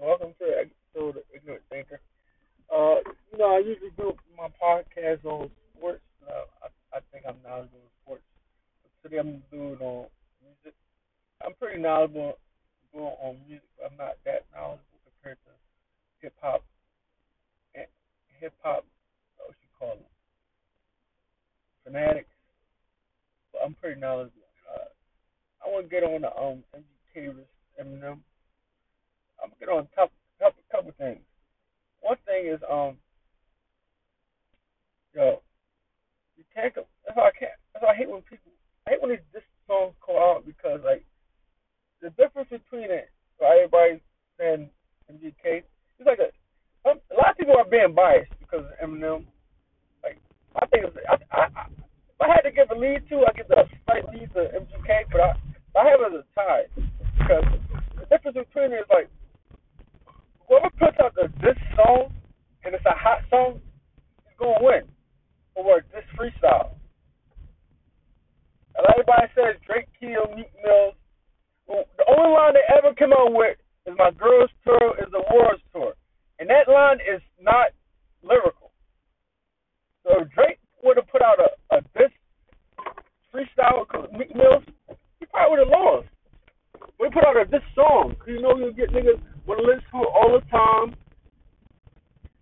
Welcome to the episode of Ignorant Thinker. Uh, you know, I usually do my podcast on sports. Uh, I, I think I'm knowledgeable in sports. But today I'm doing on music. I'm pretty knowledgeable on music, but I'm not that knowledgeable compared to hip hop. Hip hop, what you call them? Fanatics. But I'm pretty knowledgeable. Uh, I want to get on the um MGK Eminem. Get on top couple couple things. One thing is um yo you can't go that's why I can't that's why I hate when people I hate when these this songs come out because like the difference between it so everybody saying MGK it's like a a lot of people are being biased because of Eminem. Like I think it's, I, I, I if I had to give a lead to I give a slight lead to MGK but I I have it as a tie because the difference between it is like whoever puts out the this song and it's a hot song is gonna win over this freestyle. And everybody says Drake killed Meek Mills. Well, the only line they ever come out with is my girls tour is the wars tour. And that line is not lyrical. So if Drake would have put out a, a this freestyle with Meek Mills, he probably would have lost. We put out a this song, cause you know you'll get niggas want to listen to it all the time.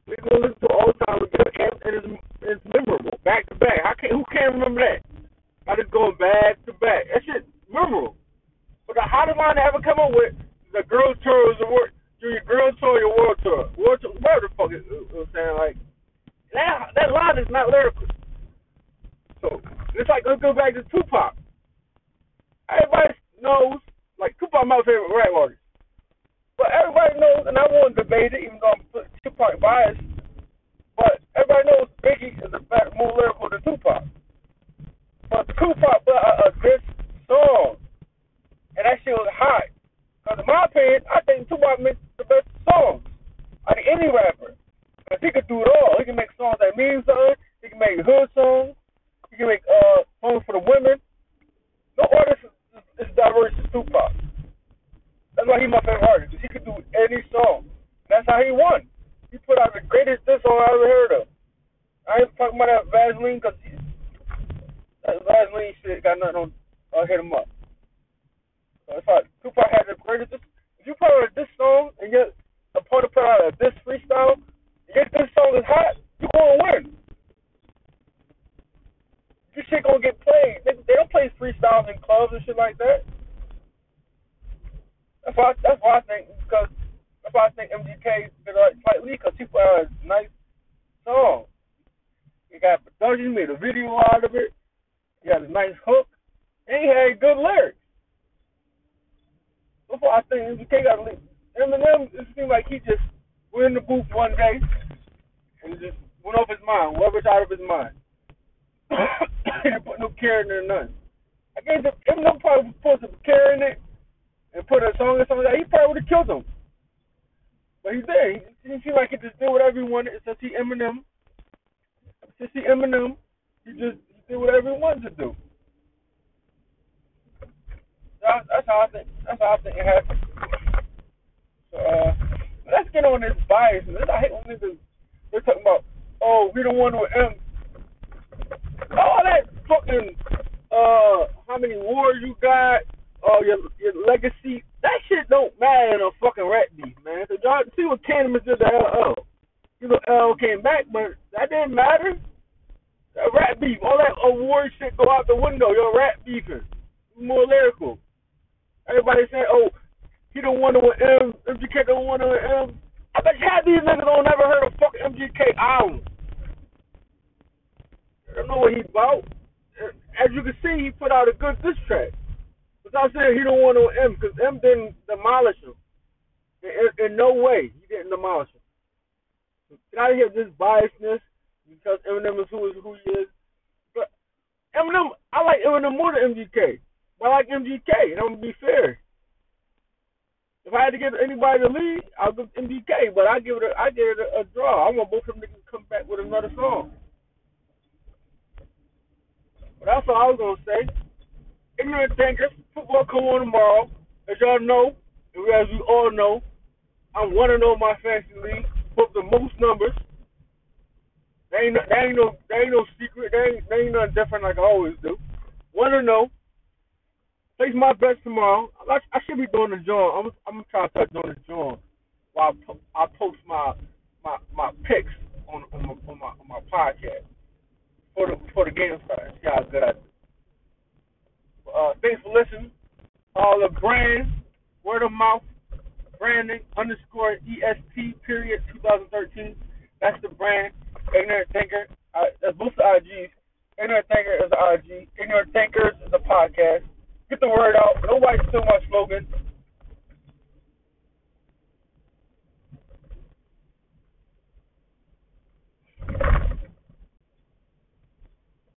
We're gonna listen to it all the time. It, and it's, it's memorable, back to back. How can who can't remember that? I just going back to back. That shit memorable. But the hottest line I ever come up with, the girls tour is the word. Do your girls tour, your world tour, world tour, whatever the fuck it, I'm saying like that. That line is not lyrical. So it's like let's go back to Tupac. Everybody knows, like Tupac, my favorite rap artist. And I won't debate it, even though I'm Tupac biased. But everybody knows Biggie is a better, more lyrical than Tupac. But Tupac put out a good song, and that shit was hot. Because in my opinion, I think Tupac makes the best songs out of any rapper. Because he could do it all. He can make songs that mean something. He can make hood songs. He can make uh, songs for the women. No artist is, is, is diverse as Tupac. That's why he's my favorite artist. He could do any song. That's how he won. He put out the greatest diss song I ever heard of. I ain't talking about that Vaseline because that Vaseline shit got nothing on. I'll hit him up. So if I Tupac had the greatest diss, if you put out this song and your opponent put out a this freestyle, and if this song is hot, you gonna win. This shit gonna get played. They, they don't play freestyles in clubs and shit like that. That's why. That's why I think because that's why I think MGK did right slightly because he put out a nice song. He got production, made a video out of it. He had a nice hook, and he had good lyrics. That's why I think MGK got to leave. Eminem, it seemed like he just went in the booth one day and just went off his mind, whatever's out of his mind. he didn't put no care in there, none. I guess Eminem probably put some care in it and put a song or something like that, he probably would have killed him. But he did. He didn't seem like he just did whatever he wanted. Since he Eminem, since he Eminem, he just did whatever he wanted to do. That's, that's how I think. That's how I think it happened. So uh, let's get on this bias. I hate when niggas they're talking about, oh, we don't want to M. All that fucking uh, how many wars you got, uh, your your legacy. That shit don't matter in a fucking rap beef, man. So y'all see what Canibus did to. You know, LL came back, but that didn't matter. That rap beef, all that award shit go out the window. Your rap beefing, more lyrical. Everybody saying, oh, he don't want to with M, MGK don't want to with M. I bet half these niggas don't never heard of fucking MGK album. I don't know what he about. As you can see, he put out a good diss track. Without saying he don't want with M, because M didn't demolish him. In, in, no way, he didn't demolish him. Get out of here this biasness because Eminem is who is who he is. But Eminem, I like Eminem more than MGK. But I like MGK, and I'm gonna be fair. If I had to give anybody the lead, I'll give MGK, but I give it a, I give it a, a draw. I want both of them to come back with another song. But that's all I was gonna say. Ignorant thinkers, football come on tomorrow. As y'all know, as we all know, I'm one and zero my fantasy league. Put the most numbers. That ain't, that ain't no ain't no secret. That ain't, ain't nothing different like I always do. To know. Place my bets tomorrow. I, I should be doing the John. I'm I'm gonna try to touch on the John while I, po- I post my my my picks on on my on my, on my podcast for the for the game start. See how good I do. Uh, thanks for listening. All the brands, word of mouth, branding underscore est period 2013. That's the brand. Ignorant Thinker. Uh, that's both the IGs. Ignorant Thinker is the IG. Ignorant Thinkers is the podcast. Get the word out. Nobody steal my slogan.